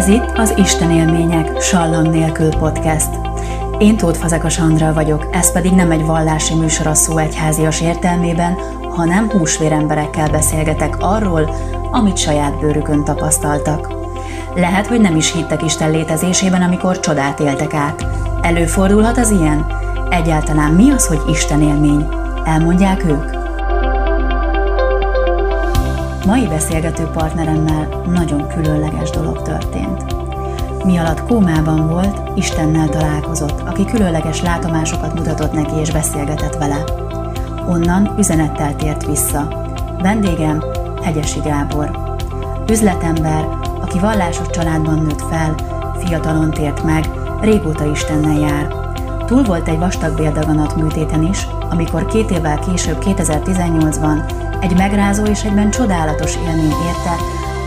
Ez itt az Isten élmények Sallam nélkül podcast. Én Tóth Fazekas Andra vagyok, ez pedig nem egy vallási műsor a szó egyházias értelmében, hanem húsvéremberekkel beszélgetek arról, amit saját bőrükön tapasztaltak. Lehet, hogy nem is hittek Isten létezésében, amikor csodát éltek át. Előfordulhat az ilyen? Egyáltalán mi az, hogy Isten élmény? Elmondják ők? Mai beszélgető partneremmel nagyon különleges dolog történt. Mi alatt kómában volt, Istennel találkozott, aki különleges látomásokat mutatott neki és beszélgetett vele. Onnan üzenettel tért vissza. Vendégem Hegyesi Gábor. Üzletember, aki vallásos családban nőtt fel, fiatalon tért meg, régóta Istennel jár. Túl volt egy vastag béldaganat műtéten is, amikor két évvel később 2018-ban egy megrázó és egyben csodálatos élmény érte,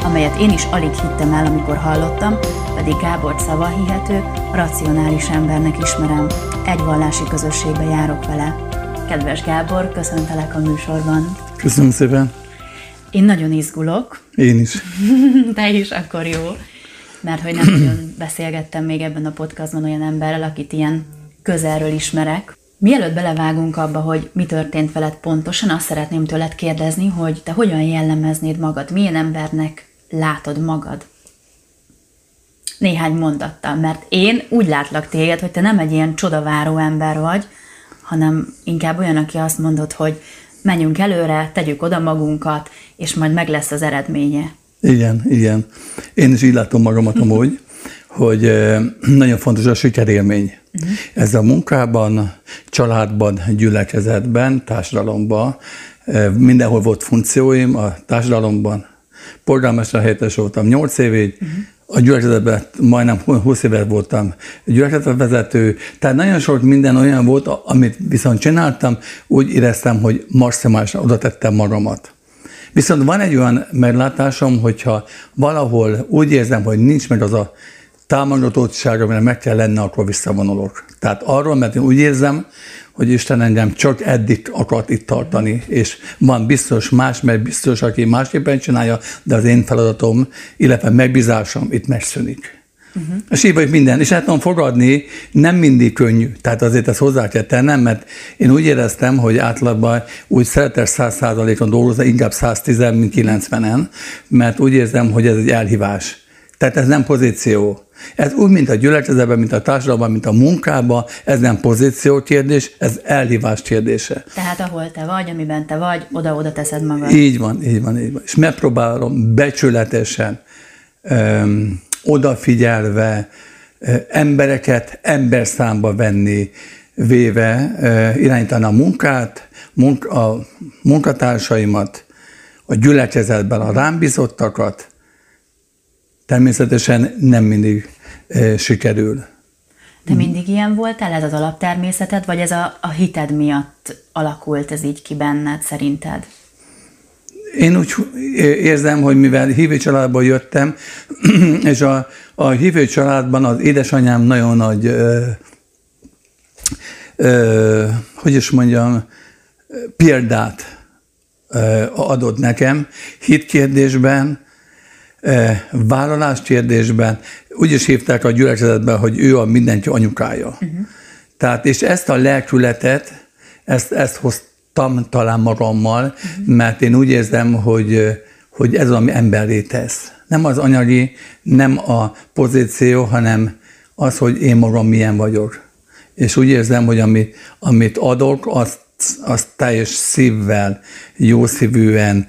amelyet én is alig hittem el, amikor hallottam, pedig Gábor szava hihető, racionális embernek ismerem. Egy vallási közösségbe járok vele. Kedves Gábor, köszöntelek a műsorban. Köszönöm szépen. Én nagyon izgulok. Én is. Te is, akkor jó. Mert hogy nem nagyon beszélgettem még ebben a podcastban olyan emberrel, akit ilyen közelről ismerek. Mielőtt belevágunk abba, hogy mi történt veled pontosan, azt szeretném tőled kérdezni, hogy te hogyan jellemeznéd magad, milyen embernek látod magad? Néhány mondattal, mert én úgy látlak téged, hogy te nem egy ilyen csodaváró ember vagy, hanem inkább olyan, aki azt mondod, hogy menjünk előre, tegyük oda magunkat, és majd meg lesz az eredménye. Igen, igen. Én is így látom magamat amúgy, hogy nagyon fontos a sikerélmény. Uh-huh. Ez a munkában, családban, gyülekezetben, társadalomban, mindenhol volt funkcióim, a társadalomban polgármester helyettes voltam 8 évig, uh-huh. a gyülekezetben majdnem 20 éve voltam gyülekezetvezető, tehát nagyon sok minden olyan volt, amit viszont csináltam, úgy éreztem, hogy maximálisan oda tettem magamat. Viszont van egy olyan meglátásom, hogyha valahol úgy érzem, hogy nincs meg az a támogatottság, amire meg kell lenne, akkor visszavonulok. Tehát arról, mert én úgy érzem, hogy Isten engem csak eddig akart itt tartani, és van biztos más, mert biztos, aki másképpen csinálja, de az én feladatom, illetve megbízásom itt megszűnik. Uh-huh. És így vagy minden. És el tudom fogadni, nem mindig könnyű. Tehát azért ezt hozzá kell tennem, mert én úgy éreztem, hogy átlagban úgy szeretek 100%-on dolgozni, inkább 110, mint 90-en, mert úgy érzem, hogy ez egy elhívás. Tehát ez nem pozíció. Ez úgy, mint a gyülekezetben, mint a társadalomban, mint a munkában, ez nem pozíció kérdés, ez elhívás kérdése. Tehát ahol te vagy, amiben te vagy, oda-oda teszed magad. Így van, így van, így van. És megpróbálom becsületesen, öm, odafigyelve, ö, embereket emberszámba venni, véve, ö, irányítani a munkát, munk, a munkatársaimat, a gyülekezetben a rám bizottakat, Természetesen nem mindig e, sikerül. Te mindig ilyen voltál, ez az alaptermészeted, vagy ez a, a hited miatt alakult ez így ki benned szerinted? Én úgy érzem, hogy mivel hívő családból jöttem, és a, a hívő családban az édesanyám nagyon nagy, ö, ö, hogy is mondjam, példát ö, adott nekem hitkérdésben, vállalás kérdésben úgy is hívták a gyülekezetben, hogy ő a mindenki anyukája. Uh-huh. Tehát, és ezt a lelkületet, ezt, ezt hoztam talán magammal, uh-huh. mert én úgy érzem, hogy, hogy ez ami emberré tesz. Nem az anyagi, nem a pozíció, hanem az, hogy én magam milyen vagyok. És úgy érzem, hogy amit, amit adok, azt, azt teljes szívvel, jó szívűen,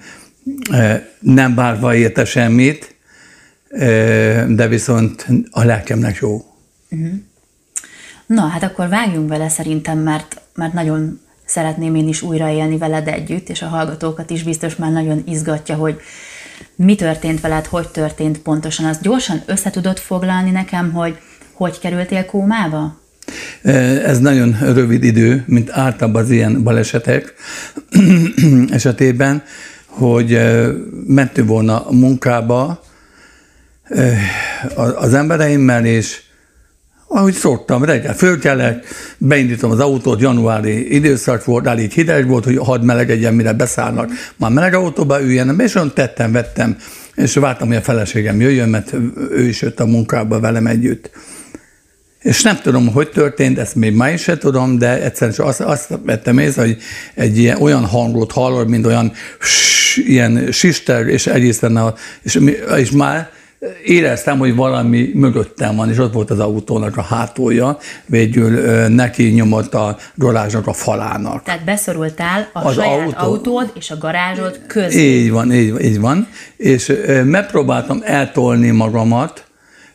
nem várva érte semmit, de viszont a lelkemnek jó. Uh-huh. Na, hát akkor vágjunk vele szerintem, mert, mert nagyon szeretném én is újraélni veled együtt, és a hallgatókat is biztos már nagyon izgatja, hogy mi történt veled, hogy történt pontosan. Azt gyorsan össze tudod foglalni nekem, hogy hogy kerültél kómába? Ez nagyon rövid idő, mint általában az ilyen balesetek esetében hogy mentünk volna a munkába az embereimmel, és ahogy szoktam, reggel fölkelek, beindítom az autót, januári időszak volt, elég hideg volt, hogy hadd melegedjen, mire beszállnak. Már meleg autóba üljenem, és olyan tettem, vettem és vártam, hogy a feleségem jöjjön, mert ő is jött a munkába velem együtt. És nem tudom, hogy történt, ezt még ma is sem tudom, de egyszerűen azt, azt vettem észre, hogy egy ilyen, olyan hangot hallod, mint olyan ilyen sister, és egészen a, és, és már éreztem, hogy valami mögöttem van, és ott volt az autónak a hátulja, végül neki nyomott a garázsnak a falának. Tehát beszorultál a az saját autó, autód és a garázsod közé. Így van, így, így van. És megpróbáltam eltolni magamat,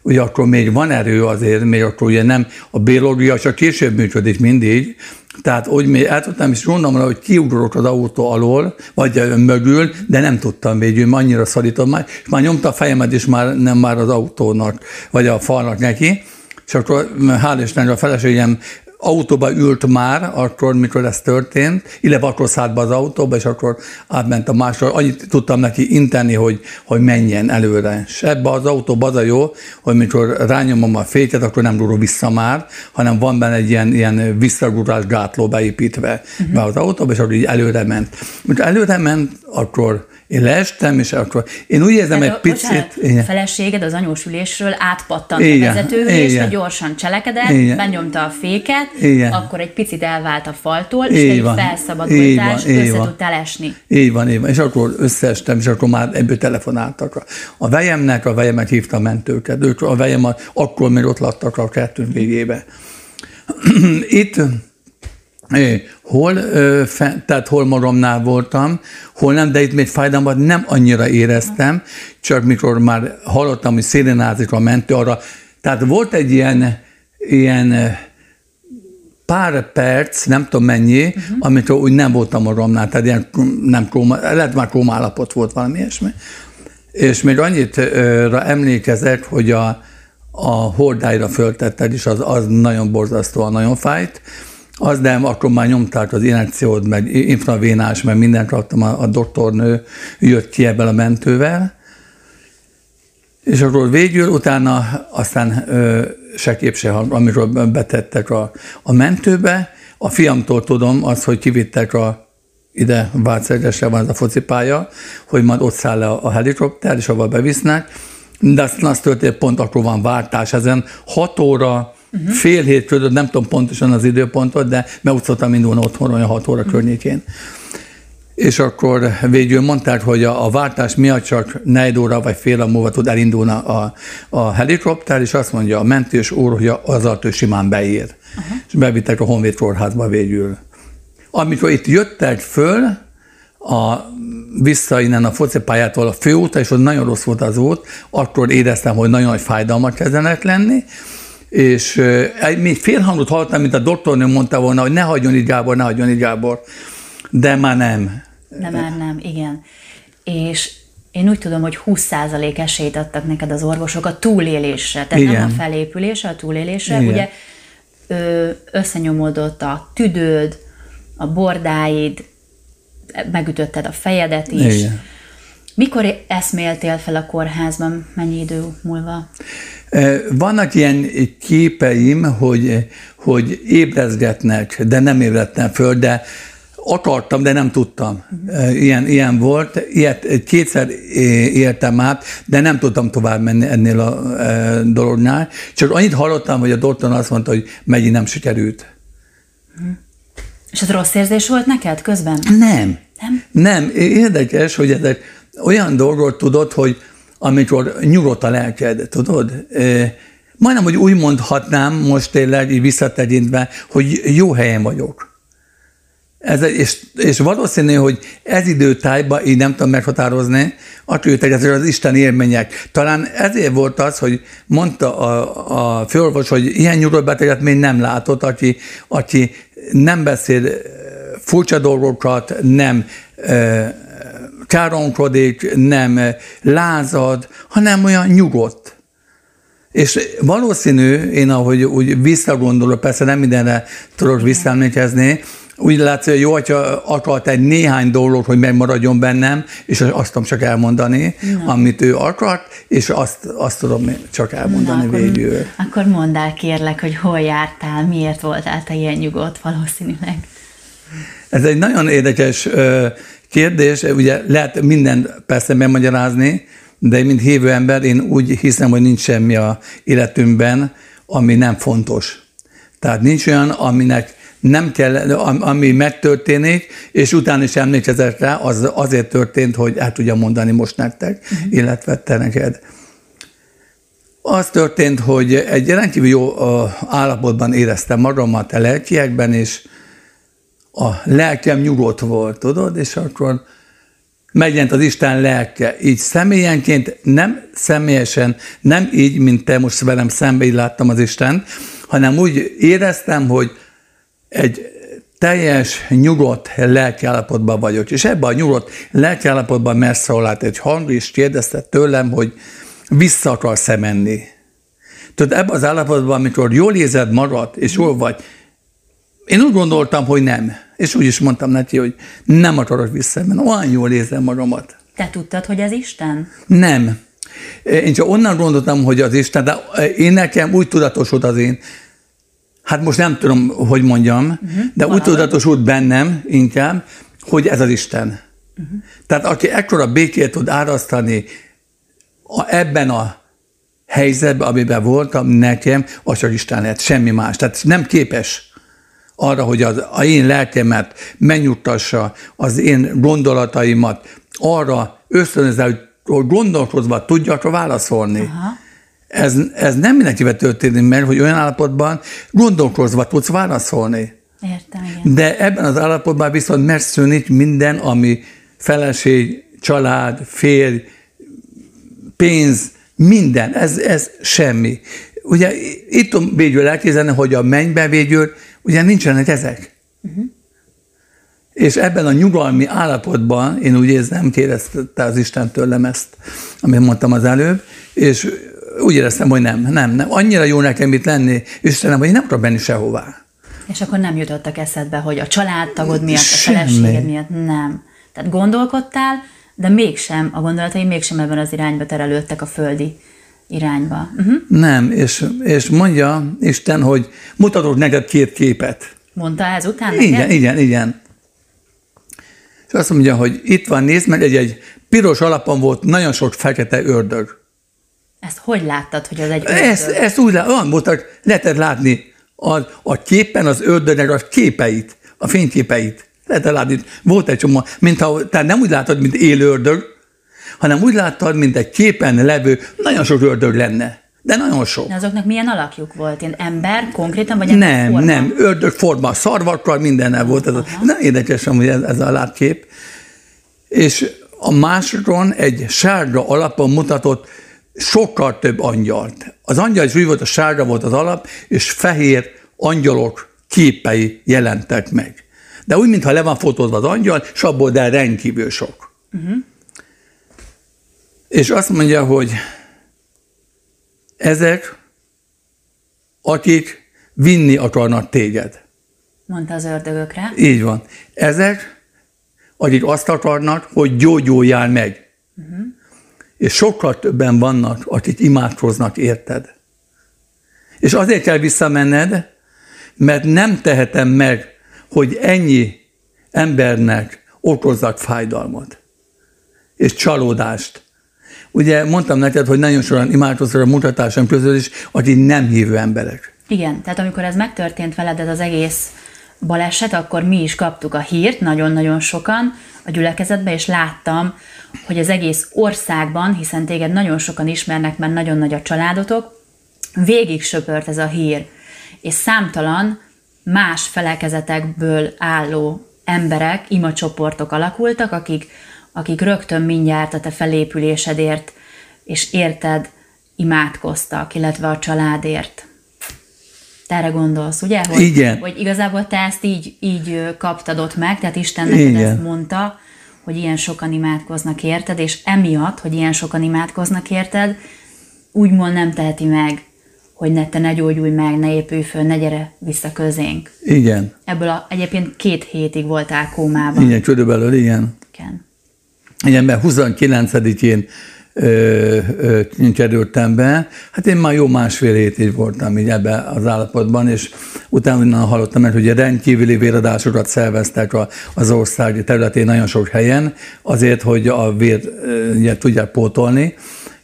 ugye akkor még van erő azért, még akkor ugye nem, a biológia csak később működik mindig, tehát úgy még el tudtam is gondolom, hogy kiugrok az autó alól, vagy mögül, de nem tudtam végül, annyira szorítom már, és már nyomta a fejemet is már nem már az autónak, vagy a falnak neki, és akkor hál' Istennek a feleségem autóba ült már, akkor, mikor ez történt, illetve akkor szállt be az autóba, és akkor átment a másra. Annyit tudtam neki inteni, hogy, hogy menjen előre. És ebbe az autóba az a jó, hogy mikor rányomom a féket, akkor nem rúgok vissza már, hanem van benne egy ilyen, ilyen visszagurás gátló beépítve uh-huh. be az autóba, és akkor így előre ment. Mikor előre ment, akkor én leestem, és akkor én úgy érzem egy picit... A feleséged az anyósülésről átpattant igen, a vezetőülésre, gyorsan cselekedett, igen. benyomta a féket, igen. akkor egy picit elvált a faltól, és így egy felszabadultás, össze tudtál esni. Így van, így van. És akkor összeestem, és akkor már ebből telefonáltak. A, vejemnek, a vejemet hívta a mentőket. Ők a vejem akkor még ott laktak a kettőnk végébe. Itt hol, tehát hol magamnál voltam, hol nem, de itt még fájdalmat nem annyira éreztem, csak mikor már hallottam, hogy szérenázik a mentő arra. Tehát volt egy ilyen, ilyen pár perc, nem tudom mennyi, uh-huh. amikor úgy nem voltam magamnál, tehát ilyen nem kóma, lehet már kómálapot volt valami ilyesmi. És még annyit emlékezek, hogy a, a hordályra föltetted, és az, az nagyon borzasztóan nagyon fájt, az nem, akkor már nyomták az injekciót, meg infravénás, meg mindent adtam, a, a doktornő jött ki ebből a mentővel, és akkor végül utána aztán ö, se kép se amiről betettek a, a mentőbe. A fiamtól tudom azt, hogy kivittek a ide Vácegesre van ez a focipálya, hogy majd ott száll le a, helikopter, és ahol bevisznek, de aztán azt történt, pont akkor van váltás ezen. 6 óra uh-huh. fél hét között, nem tudom pontosan az időpontot, de meg úgy szoktam indulni otthon olyan 6 óra uh-huh. környékén. És akkor végül mondták, hogy a, a váltás miatt csak negy óra vagy fél múlva tud elindulni a, a helikopter, és azt mondja a mentős úr, hogy az ő simán beír. Uh-huh. És bevittek a Honvéd kórházba végül. Amikor itt jöttek föl, a, vissza innen a focipályától a főútra, és ott nagyon rossz volt az út, akkor éreztem, hogy nagyon nagy fájdalmak kezdenek lenni, és egy, még félhangot hallottam, mint a doktornő mondta volna, hogy ne hagyjon itt Gábor, ne hagyjon itt Gábor, de már nem. De már nem, igen. És én úgy tudom, hogy 20% esélyt adtak neked az orvosok a túlélésre, tehát igen. nem a felépülésre, a túlélésre. Igen. Ugye összenyomódott a tüdőd, a bordáid, megütötted a fejedet is. Igen. Mikor eszméltél fel a kórházban? Mennyi idő múlva? Vannak ilyen képeim, hogy, hogy ébrezgetnek, de nem ébredtem föl, de akartam, de nem tudtam. Ilyen, ilyen volt. Ilyet kétszer értem át, de nem tudtam tovább menni ennél a dolognál. Csak annyit hallottam, hogy a doktor azt mondta, hogy megint nem sikerült. És ez rossz érzés volt neked közben? Nem. Nem? Nem. Érdekes, hogy ezek olyan dolgot tudod, hogy amikor nyugodt a lelked, tudod? Majdnem, hogy úgy mondhatnám most tényleg így visszategyintve, hogy jó helyen vagyok. Ez, és, és valószínű, hogy ez időtájban így nem tudom meghatározni, attól jöttek ezek az Isten élmények. Talán ezért volt az, hogy mondta a, a főorvos, hogy ilyen nyugodt beteget még nem látott, aki, aki nem beszél furcsa dolgokat, nem káronkodik, nem lázad, hanem olyan nyugodt. És valószínű, én ahogy úgy visszagondolok, persze nem mindenre tudok visszaemlékezni, úgy látszik, hogy jó, hogyha akart egy néhány dolgot, hogy megmaradjon bennem, és azt tudom csak elmondani, Na. amit ő akart, és azt, azt tudom csak elmondani Na, végül. Akkor, akkor mondd el kérlek, hogy hol jártál, miért voltál te ilyen nyugodt valószínűleg. Ez egy nagyon érdekes kérdés, ugye lehet minden persze megmagyarázni, de mint hívő ember, én úgy hiszem, hogy nincs semmi a életünkben, ami nem fontos. Tehát nincs olyan, aminek nem kell, ami megtörténik, és utána is emlékezett rá, az azért történt, hogy el tudja mondani most nektek, uh-huh. illetve te neked. Az történt, hogy egy rendkívül jó állapotban éreztem magamat a lelkiekben, és a lelkem nyugodt volt, tudod, és akkor megjelent az Isten lelke, így személyenként, nem személyesen, nem így, mint te most velem szembe így láttam az Isten, hanem úgy éreztem, hogy egy teljes, nyugodt lelkiállapotban vagyok. És ebben a nyugodt lelkiállapotban megszólalt egy hang, és kérdezte tőlem, hogy vissza akarsz-e menni. Tudod, ebben az állapotban, amikor jól érzed magad, és jól vagy, én úgy gondoltam, hogy nem. És úgy is mondtam neki, hogy nem akarok visszamenni. Olyan jól érzem magamat. Te tudtad, hogy ez Isten? Nem. Én csak onnan gondoltam, hogy az Isten, de én nekem úgy tudatosult az én, hát most nem tudom, hogy mondjam, uh-huh. de Valahogy. úgy tudatosult bennem inkább, hogy ez az Isten. Uh-huh. Tehát aki ekkora békét tud árasztani a, ebben a helyzetben, amiben voltam, nekem, az csak Isten lehet, semmi más. Tehát nem képes arra, hogy az, a én lelkemet megnyugtassa, az én gondolataimat arra ösztönözze, hogy, hogy gondolkozva tudjak válaszolni. Aha. Ez, ez nem mindenkivel történik meg, hogy olyan állapotban gondolkozva tudsz válaszolni. Értem, igen. De ebben az állapotban viszont megszűnik minden, ami feleség, család, férj, pénz, minden, ez, ez semmi. Ugye itt végül elképzelni, hogy a mennyben végül ugye nincsenek ezek. Uh-huh. És ebben a nyugalmi állapotban, én úgy érzem, kérdezte az Isten tőlem ezt, amit mondtam az előbb, és úgy éreztem, hogy nem, nem, nem. Annyira jó nekem itt lenni, Istenem, hogy nem akarok benni sehová. És akkor nem jutottak eszedbe, hogy a családtagod miatt, Semmi. a feleséged miatt nem. Tehát gondolkodtál, de mégsem, a gondolatai mégsem ebben az irányba terelődtek a földi irányba. Uh-huh. Nem, és, és mondja Isten, hogy mutatok neked két képet. Mondta ez után Igen, neked? igen, igen. És azt mondja, hogy itt van, nézd meg, egy, egy piros alapon volt nagyon sok fekete ördög. Ezt hogy láttad, hogy az egy ördög? Ezt, ezt úgy olyan voltak, lehetett látni a, a képen az ördögnek a képeit, a fényképeit. Lehetett látni, volt egy csomó, mintha, tehát nem úgy látod, mint élő ördög, hanem úgy láttad, mint egy képen levő, nagyon sok ördög lenne. De nagyon sok. De azoknak milyen alakjuk volt? Ilyen ember konkrétan, vagy ember Nem, forma? nem, ördög forma, szarvakkal, mindennel volt. Ez a, nem érdekes, hogy ez, ez a látkép. És a másodon egy sárga alapon mutatott sokkal több angyalt. Az angyal is úgy volt, a sárga volt az alap, és fehér angyalok képei jelentek meg. De úgy, mintha le van fotózva az angyal, és abból de rendkívül sok. Uh-huh. És azt mondja, hogy ezek, akik vinni akarnak téged. Mondta az ördögökre. Így van. Ezek, akik azt akarnak, hogy gyógyuljál meg. Uh-huh. És sokkal többen vannak, akik imádkoznak érted. És azért kell visszamenned, mert nem tehetem meg, hogy ennyi embernek okozzak fájdalmat és csalódást. Ugye mondtam neked, hogy nagyon sokan imádkoztak a mutatásom közül is, akik nem hívő emberek. Igen, tehát amikor ez megtörtént veled, ez az egész baleset, akkor mi is kaptuk a hírt, nagyon-nagyon sokan a gyülekezetbe, és láttam, hogy az egész országban, hiszen téged nagyon sokan ismernek, mert nagyon nagy a családotok, végig söpört ez a hír, és számtalan más felekezetekből álló emberek, imacsoportok alakultak, akik akik rögtön mindjárt a te felépülésedért és érted imádkoztak, illetve a családért. Te erre gondolsz, ugye? Hogy, Igen. Hogy igazából te ezt így, így kaptad ott meg, tehát Isten neked Igen. ezt mondta, hogy ilyen sokan imádkoznak érted, és emiatt, hogy ilyen sokan imádkoznak érted, úgymond nem teheti meg, hogy ne, te ne gyógyulj meg, ne épülj föl, ne gyere vissza közénk. Igen. Ebből a, egyébként két hétig voltál kómában. Igen, körülbelül igen. Igen. Mert 29-én kerültem be. Hát én már jó másfél hétig voltam így ebbe az állapotban, és utána hallottam, mert ugye rendkívüli véradásokat szerveztek az ország területén nagyon sok helyen, azért, hogy a vér ugye, tudják pótolni,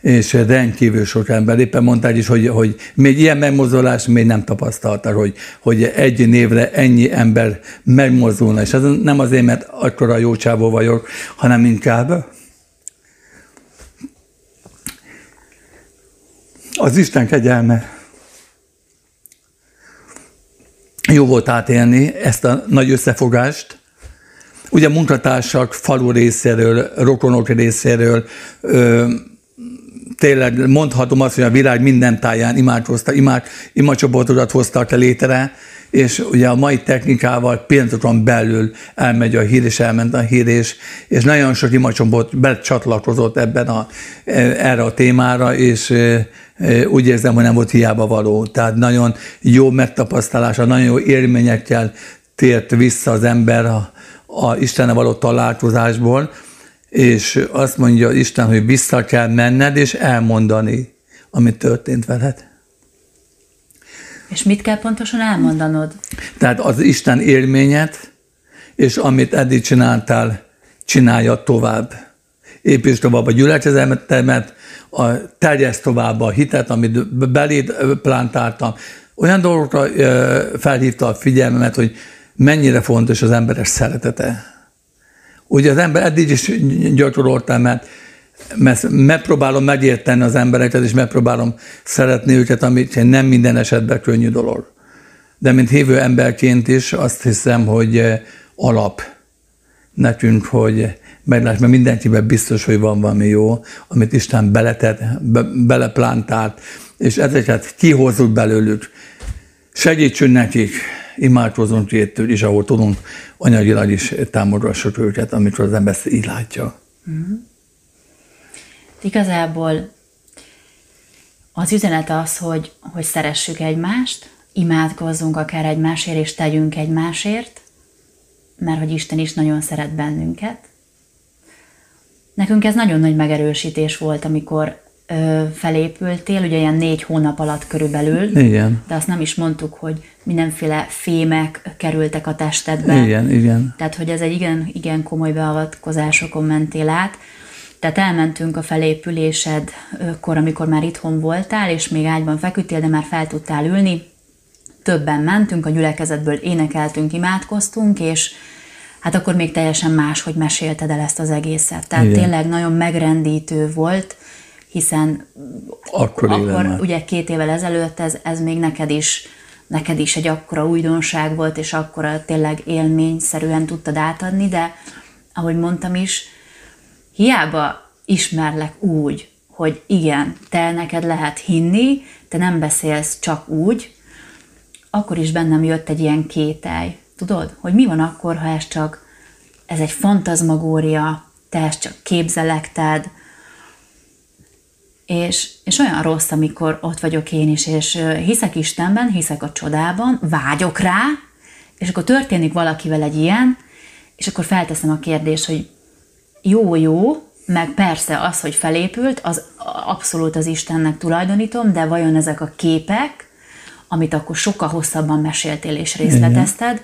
és rendkívül sok ember. Éppen mondták is, hogy, hogy még ilyen megmozdulás még nem tapasztalta, hogy, hogy egy névre ennyi ember megmozdulna. És ez nem azért, mert akkora jó csávó vagyok, hanem inkább az Isten kegyelme. Jó volt átélni ezt a nagy összefogást. Ugye munkatársak falu részéről, rokonok részéről, ö, tényleg mondhatom azt, hogy a világ minden táján imádkozta, imád, imacsoportokat hoztak létre, és ugye a mai technikával pillanatokon belül elmegy a hír, és elment a hír, és, és nagyon sok imacsoport becsatlakozott ebben a, erre a témára, és úgy érzem, hogy nem volt hiába való. Tehát nagyon jó megtapasztalása, nagyon jó élményekkel tért vissza az ember a, a Istenne való találkozásból, és azt mondja Isten, hogy vissza kell menned, és elmondani, ami történt veled. És mit kell pontosan elmondanod? Tehát az Isten élményet, és amit eddig csináltál, csinálja tovább. Építs tovább a gyülekezetemet, a, terjeszt tovább a hitet, amit beléd plántáltam. Olyan dolgokra felhívta a figyelmemet, hogy mennyire fontos az emberes szeretete Ugye az ember eddig is gyakoroltam, mert, mert megpróbálom megérteni az embereket, és megpróbálom szeretni őket, amit nem minden esetben könnyű dolog. De mint hívő emberként is azt hiszem, hogy eh, alap nekünk, hogy megláss, mert mindenkiben biztos, hogy van valami jó, amit Isten beletett, be, beleplantált, és ezeket kihozzuk belőlük. Segítsünk nekik, imádkozunk értől is, ahol tudunk, anyagilag is támogassuk őket, amikor az ember ezt így látja. Mm. Igazából az üzenet az, hogy, hogy szeressük egymást, imádkozzunk akár egymásért, és tegyünk egymásért, mert hogy Isten is nagyon szeret bennünket. Nekünk ez nagyon nagy megerősítés volt, amikor felépültél, ugye ilyen négy hónap alatt körülbelül. Igen. De azt nem is mondtuk, hogy mindenféle fémek kerültek a testedbe. Igen, igen. Tehát, hogy ez egy igen, igen komoly beavatkozásokon mentél át. Tehát elmentünk a felépülésedkor, amikor már itthon voltál, és még ágyban feküdtél, de már fel tudtál ülni. Többen mentünk, a gyülekezetből énekeltünk, imádkoztunk, és hát akkor még teljesen más, hogy mesélted el ezt az egészet. Tehát Igen. tényleg nagyon megrendítő volt, hiszen akkor, akkor ugye két évvel ezelőtt ez, ez még neked is neked is egy akkora újdonság volt, és akkora tényleg élményszerűen tudtad átadni, de ahogy mondtam is, hiába ismerlek úgy, hogy igen, te neked lehet hinni, te nem beszélsz csak úgy, akkor is bennem jött egy ilyen kételj. Tudod, hogy mi van akkor, ha ez csak, ez egy fantazmagória, te ezt csak képzelekted, és, és olyan rossz, amikor ott vagyok én is, és hiszek Istenben, hiszek a csodában, vágyok rá, és akkor történik valakivel egy ilyen, és akkor felteszem a kérdést, hogy jó-jó, meg persze az, hogy felépült, az abszolút az Istennek tulajdonítom, de vajon ezek a képek, amit akkor sokkal hosszabban meséltél és részletezted,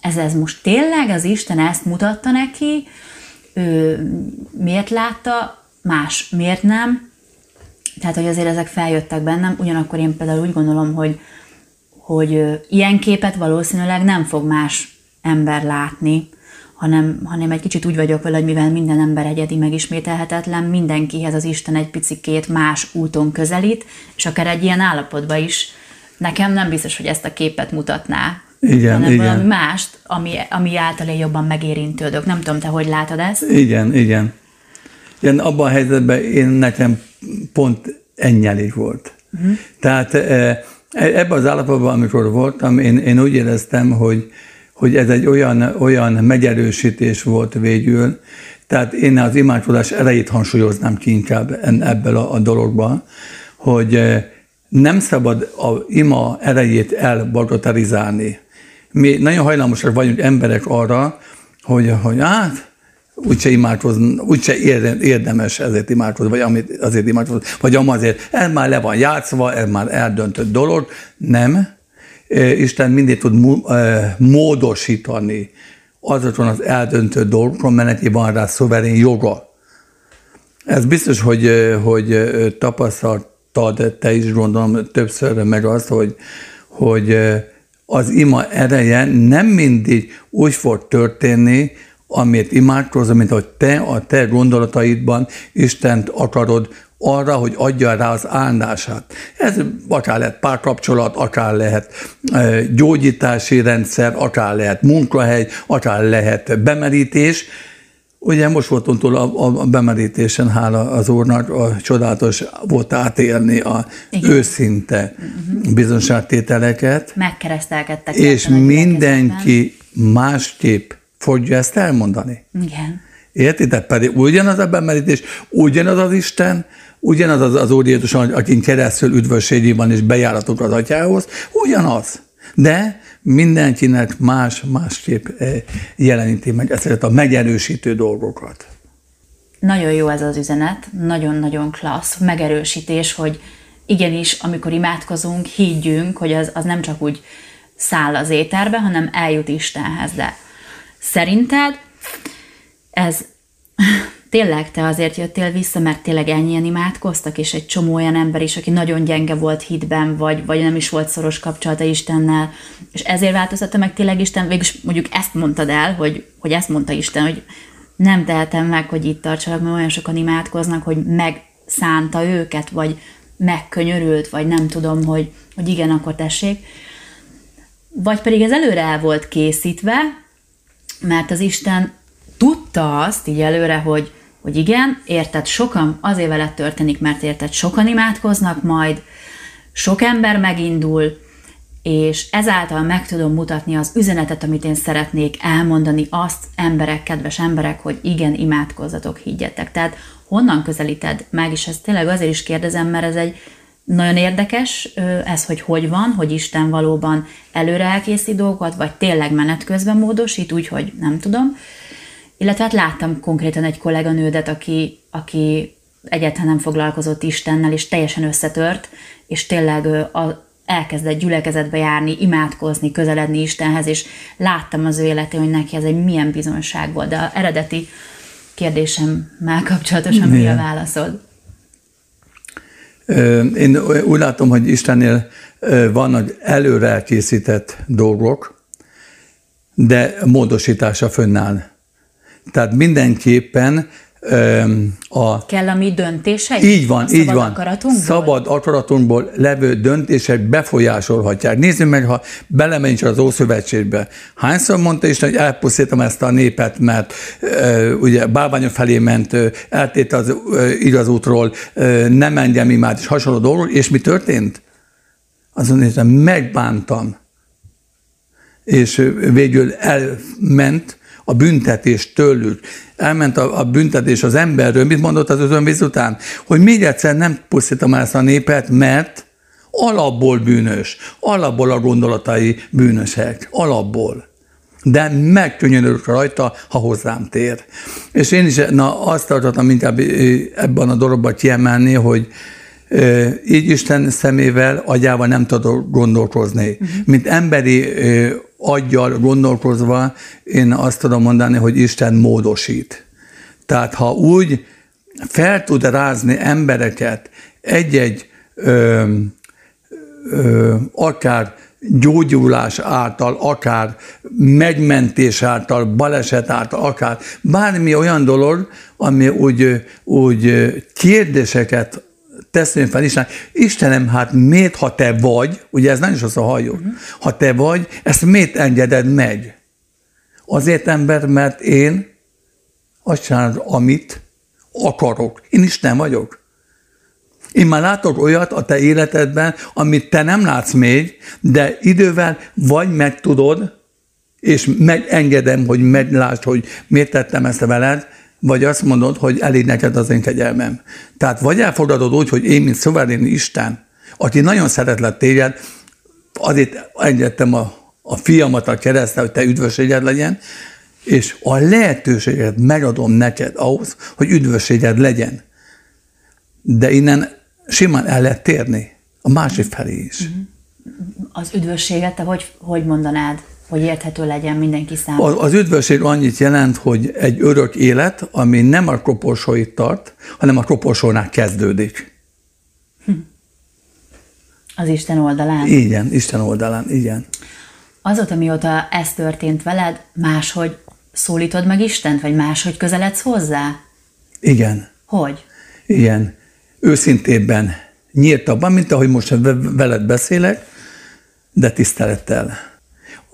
ez, ez most tényleg az Isten ezt mutatta neki, ő miért látta, más miért nem, tehát, hogy azért ezek feljöttek bennem, ugyanakkor én például úgy gondolom, hogy, hogy ilyen képet valószínűleg nem fog más ember látni, hanem, hanem egy kicsit úgy vagyok vele, hogy mivel minden ember egyedi, megismételhetetlen, mindenkihez az Isten egy picikét más úton közelít, és akár egy ilyen állapotban is nekem nem biztos, hogy ezt a képet mutatná, igen, hanem igen. valami mást, ami, ami által én jobban megérintődök. Nem tudom, te hogy látod ezt? Igen, igen. Igen, abban a helyzetben én nekem pont ennyi elég volt. Uh-huh. Tehát e, ebben az állapotban, amikor voltam, én, én úgy éreztem, hogy, hogy ez egy olyan, olyan megerősítés volt végül, tehát én az imádkozás erejét hangsúlyoznám ki inkább ebből a, a dologban, hogy e, nem szabad a ima erejét elbagatelizálni. Mi nagyon hajlamosak vagyunk emberek arra, hogy, hogy hát úgyse imádkozni, úgyse érdemes ezért imádkozni, vagy amit azért imádkozni, vagy amazért, ez már le van játszva, ez már eldöntött dolog. Nem. Isten mindig tud módosítani azokon az eldöntött dolgokon, mert neki van rá szuverén joga. Ez biztos, hogy, hogy tapasztaltad te is gondolom többször meg azt, hogy, hogy az ima ereje nem mindig úgy fog történni, amit imádkozol, mint hogy te a te gondolataidban Istent akarod arra, hogy adja rá az áldását. Ez akár lehet párkapcsolat, akár lehet gyógyítási rendszer, akár lehet munkahely, akár lehet bemerítés. Ugye most voltunk túl a, a bemerítésen, hála az Úrnak, a csodálatos volt átélni a Igen. őszinte uh-huh. bizonságtételeket. Megkeresztelkedtek. És mindenki másképp fogja ezt elmondani. Igen. Értitek? Pedig ugyanaz a bemerítés, ugyanaz az Isten, ugyanaz az, az Úr Jézus, akin keresztül üdvösségi van és bejáratok az atyához, ugyanaz. De mindenkinek más, másképp eh, jeleníti meg ezeket a megerősítő dolgokat. Nagyon jó ez az üzenet, nagyon-nagyon klassz, megerősítés, hogy igenis, amikor imádkozunk, higgyünk, hogy az, az nem csak úgy száll az éterbe, hanem eljut Istenhez, de Szerinted ez tényleg te azért jöttél vissza, mert tényleg ennyien imádkoztak, és egy csomó olyan ember is, aki nagyon gyenge volt hitben, vagy, vagy nem is volt szoros kapcsolata Istennel, és ezért változtatta meg tényleg Isten, végülis mondjuk ezt mondtad el, hogy, hogy ezt mondta Isten, hogy nem tehetem meg, hogy itt tartsalak, mert olyan sokan imádkoznak, hogy megszánta őket, vagy megkönyörült, vagy nem tudom, hogy, hogy igen, akkor tessék. Vagy pedig ez előre el volt készítve, mert az Isten tudta azt így előre, hogy, hogy igen, érted, sokan azért veled történik, mert érted, sokan imádkoznak majd, sok ember megindul, és ezáltal meg tudom mutatni az üzenetet, amit én szeretnék elmondani, azt emberek, kedves emberek, hogy igen, imádkozzatok, higgyetek. Tehát honnan közelíted meg, és ezt tényleg azért is kérdezem, mert ez egy nagyon érdekes ez, hogy hogy van, hogy Isten valóban előre elkészít dolgokat, vagy tényleg menet közben módosít, úgyhogy nem tudom. Illetve hát láttam konkrétan egy kolléganődet, aki, aki egyáltalán nem foglalkozott Istennel, és teljesen összetört, és tényleg a, elkezdett gyülekezetbe járni, imádkozni, közeledni Istenhez, és láttam az ő életén, hogy neki ez egy milyen bizonság volt. De a eredeti kérdésemmel kapcsolatosan mi a válaszod? Én úgy látom, hogy Istennél vannak előre elkészített dolgok, de módosítása fönnáll. Tehát mindenképpen a... Kell a mi döntéseink? Így van, a így van. Akaratunkból? Szabad akaratunkból levő döntések befolyásolhatják. Nézzük meg, ha belemenjünk az Ószövetségbe. Hányszor mondta Isten, hogy elpusztítom ezt a népet, mert e, ugye bálványok felé ment, eltét az e, igazútról, e, nem engem imád, és hasonló dolgok, és mi történt? Azon nézem, megbántam. És végül elment, a büntetés tőlük. Elment a, a büntetés az emberről. Mit mondott az özönvíz után? Hogy még egyszer nem pusztítom el ezt a népet, mert alapból bűnös, alapból a gondolatai bűnösek, alapból. De megkönnyörülök rajta, ha hozzám tér. És én is na, azt tartottam inkább ebben a dologban kiemelni, hogy így Isten szemével, agyával nem tudok gondolkozni. Uh-huh. Mint emberi aggyal gondolkozva, én azt tudom mondani, hogy Isten módosít. Tehát ha úgy fel tud rázni embereket egy-egy ö, ö, akár gyógyulás által, akár megmentés által, baleset által, akár bármi olyan dolog, ami úgy, úgy kérdéseket teszünk fel Isten, Istenem, hát miért, ha te vagy, ugye ez nem is az a hajó, uh-huh. ha te vagy, ezt miért engeded meg? Azért ember, mert én azt csinálom, amit akarok. Én Isten vagyok. Én már látok olyat a te életedben, amit te nem látsz még, de idővel vagy megtudod, és megengedem, hogy meglásd, hogy miért tettem ezt veled, vagy azt mondod, hogy elég neked az én kegyelmem. Tehát vagy elfogadod úgy, hogy én, mint szuverén Isten, aki nagyon szeretlek téged, azért engedtem a, a fiamat a keresztre, hogy te üdvösséged legyen, és a lehetőséget megadom neked ahhoz, hogy üdvösséged legyen. De innen simán el lehet térni a másik felé is. Az üdvösséget te hogy, hogy mondanád, hogy érthető legyen mindenki számára? Az, az üdvösség annyit jelent, hogy egy örök élet, ami nem a koporsóit tart, hanem a koporsónál kezdődik. Az Isten oldalán? Igen, Isten oldalán, igen. Azóta, mióta ez történt veled, máshogy szólítod meg Istent, vagy máshogy közeledsz hozzá? Igen. Hogy? Igen. Őszintébben, nyíltabban, mint ahogy most veled beszélek, de tisztelettel.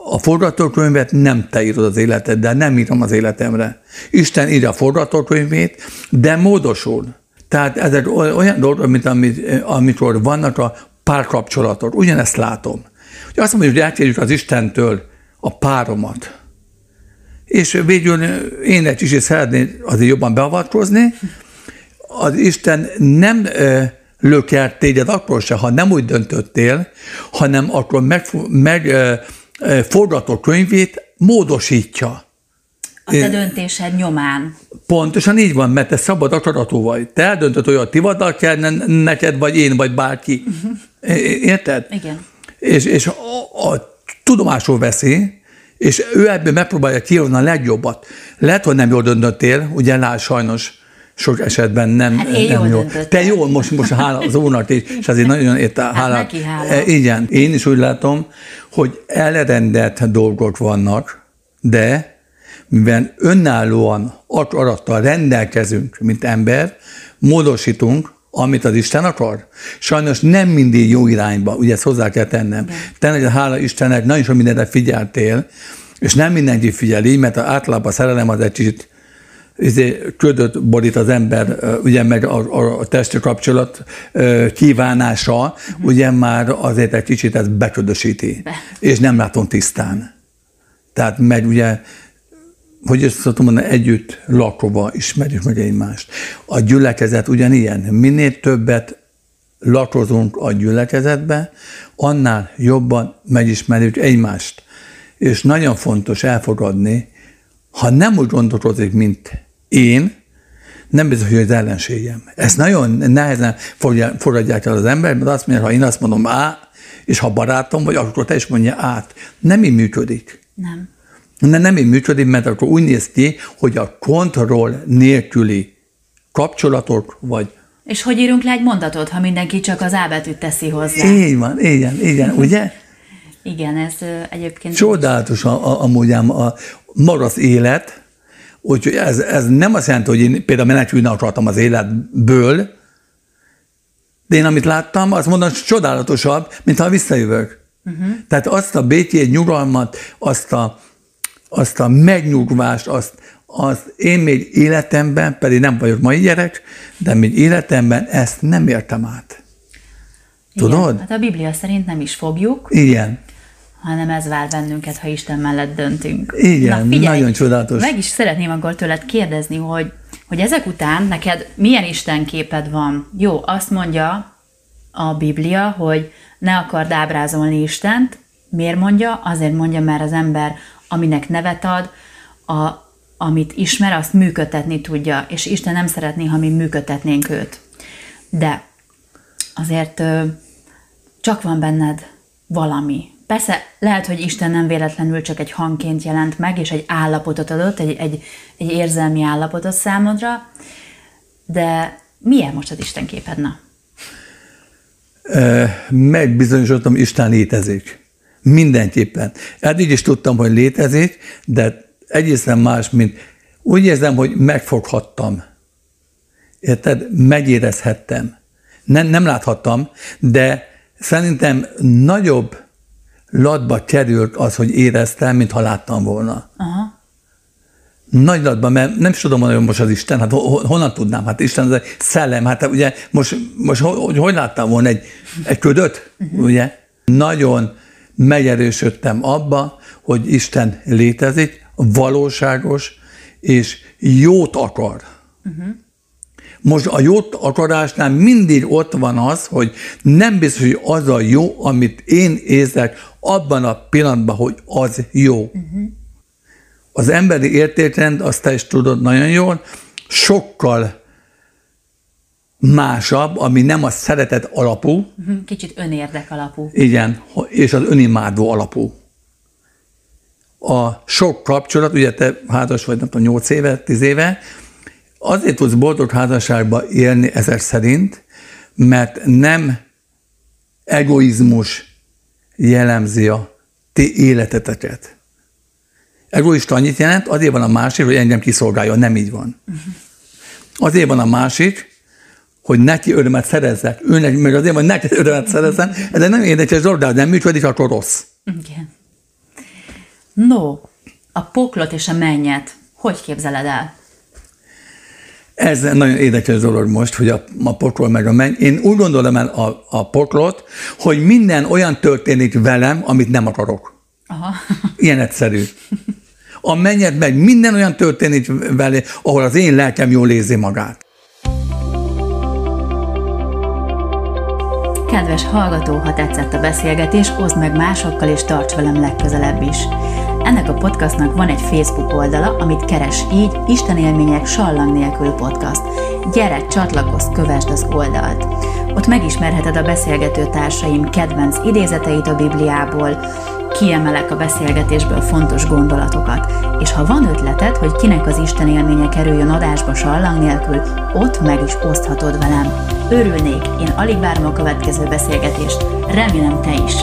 A forgatókönyvet nem te írod az életed, de nem írom az életemre. Isten írja a forgatókönyvét, de módosul. Tehát ezek olyan dolgok, mint amit, amikor vannak a párkapcsolatok. Ugyanezt látom. Hogy azt mondja, hogy elkérjük az Istentől a páromat. És végül én egy kicsit szeretnék azért jobban beavatkozni. Az Isten nem lök el téged akkor se, ha nem úgy döntöttél, hanem akkor meg, meg forgatókönyvét módosítja. A te döntésed nyomán. Pontosan így van, mert te szabad akaratú vagy. Te eldöntöd, hogy a tivadal kell neked, vagy én, vagy bárki. Uh-huh. Érted? Igen. És, és a, a tudomásul veszi, és ő ebből megpróbálja kihozni a legjobbat. Lehet, hogy nem jól döntöttél, ugye lát sajnos sok esetben nem, hát én nem jól. jó. Te jól, most, most hála az úrnak is, és azért nagyon érte hát hálát. E, igen, én is úgy látom, hogy elrendelt dolgok vannak, de mivel önállóan akarattal rendelkezünk, mint ember, módosítunk, amit az Isten akar. Sajnos nem mindig jó irányba, ugye ezt hozzá kell tennem. Te hála Istennek, nagyon sok mindenre figyeltél, és nem mindenki figyeli, mert általában a szerelem az egy kicsit izé, ködöt borít az ember, ugye meg a, a, testi kapcsolat kívánása, uh-huh. ugye már azért egy kicsit ez beködösíti, Be. és nem látom tisztán. Tehát megy ugye hogy ezt tudom mondani, együtt lakóba ismerjük meg egymást. A gyülekezet ugyanilyen. Minél többet lakozunk a gyülekezetbe, annál jobban megismerjük egymást. És nagyon fontos elfogadni, ha nem úgy gondolkozik, mint én, nem biztos, hogy az ellenségem. Ezt nagyon nehezen fogadják el az ember, mert azt mondja, ha én azt mondom A, és ha barátom vagy, akkor te is mondja át. Nem így működik. Nem. De nem így működik, mert akkor úgy néz ki, hogy a kontroll nélküli kapcsolatok, vagy és hogy írunk le egy mondatot, ha mindenki csak az A betűt teszi hozzá? Így van, igen, igen, ugye? Igen, ez egyébként... Csodálatos a, a, amúgy a maga az élet, úgyhogy ez, ez nem azt jelenti, hogy én például menekülni akartam az életből, de én amit láttam, azt mondom, hogy csodálatosabb, mint ha visszajövök. Uh-huh. Tehát azt a békét, nyugalmat, azt a, azt a megnyugvást, azt, azt én még életemben, pedig nem vagyok mai gyerek, de még életemben ezt nem értem át. Tudod? Igen, hát a Biblia szerint nem is fogjuk. Igen. Hanem ez vár bennünket, ha Isten mellett döntünk. Igen, Na, figyelj, nagyon csodálatos. Meg is szeretném akkor tőled kérdezni, hogy, hogy ezek után neked milyen Isten képed van? Jó, azt mondja a Biblia, hogy ne akard ábrázolni Istent. Miért mondja? Azért mondja, mert az ember aminek nevet ad, a, amit ismer, azt működtetni tudja, és Isten nem szeretné, ha mi működtetnénk őt. De azért csak van benned valami. Persze lehet, hogy Isten nem véletlenül csak egy hangként jelent meg, és egy állapotot adott, egy, egy, egy érzelmi állapotot számodra, de milyen most az Isten képed, na? Megbizonyosodtam, Isten létezik. Mindenképpen. Eddig is tudtam, hogy létezik, de egészen más, mint úgy érzem, hogy megfoghattam. Érted? Megérezhettem. Nem, nem láthattam, de szerintem nagyobb latba került az, hogy éreztem, mint ha láttam volna. Aha. Nagy latban, mert nem is tudom mondani, hogy most az Isten, hát honnan tudnám? Hát Isten az egy szellem, hát ugye most, most hogy, hogy láttam volna egy, egy ködöt, uh-huh. ugye? Nagyon megerősödtem abba, hogy Isten létezik, valóságos, és jót akar. Uh-huh. Most a jót akarásnál mindig ott van az, hogy nem biztos, hogy az a jó, amit én érzek abban a pillanatban, hogy az jó. Uh-huh. az emberi értékrend, azt te is tudod nagyon jól, sokkal másabb, ami nem a szeretet alapú. Mhm, kicsit önérdek alapú. Igen, és az önimádó alapú. A sok kapcsolat, ugye te házas vagy, nem tudom, 8 éve, 10 éve, azért tudsz boldog házasságba élni ezek szerint, mert nem egoizmus jellemzi a ti életeteket. Egoista annyit jelent, azért van a másik, hogy engem kiszolgáljon, nem így van. Azért van a másik, hogy neki örömet szerezzek, őnek, meg azért, hogy neki örömet szerezzen, ez nem érdekes dolog, de nem működik, akkor rossz. Igen. No, a poklot és a mennyet, hogy képzeled el? Ez nagyon érdekes dolog most, hogy a, a pokol meg a menny. Én úgy gondolom el a, a poklot, hogy minden olyan történik velem, amit nem akarok. Aha. Ilyen egyszerű. A mennyet meg minden olyan történik vele, ahol az én lelkem jól érzi magát. Kedves hallgató, ha tetszett a beszélgetés, oszd meg másokkal és tarts velem legközelebb is. Ennek a podcastnak van egy Facebook oldala, amit keres így, Isten élmények sallang nélkül podcast. Gyere, csatlakozz, kövesd az oldalt. Ott megismerheted a beszélgető társaim kedvenc idézeteit a Bibliából, kiemelek a beszélgetésből fontos gondolatokat, és ha van ötleted, hogy kinek az Isten élménye kerüljön adásba sallang nélkül, ott meg is oszthatod velem. Örülnék, én alig várom a következő beszélgetést, remélem te is.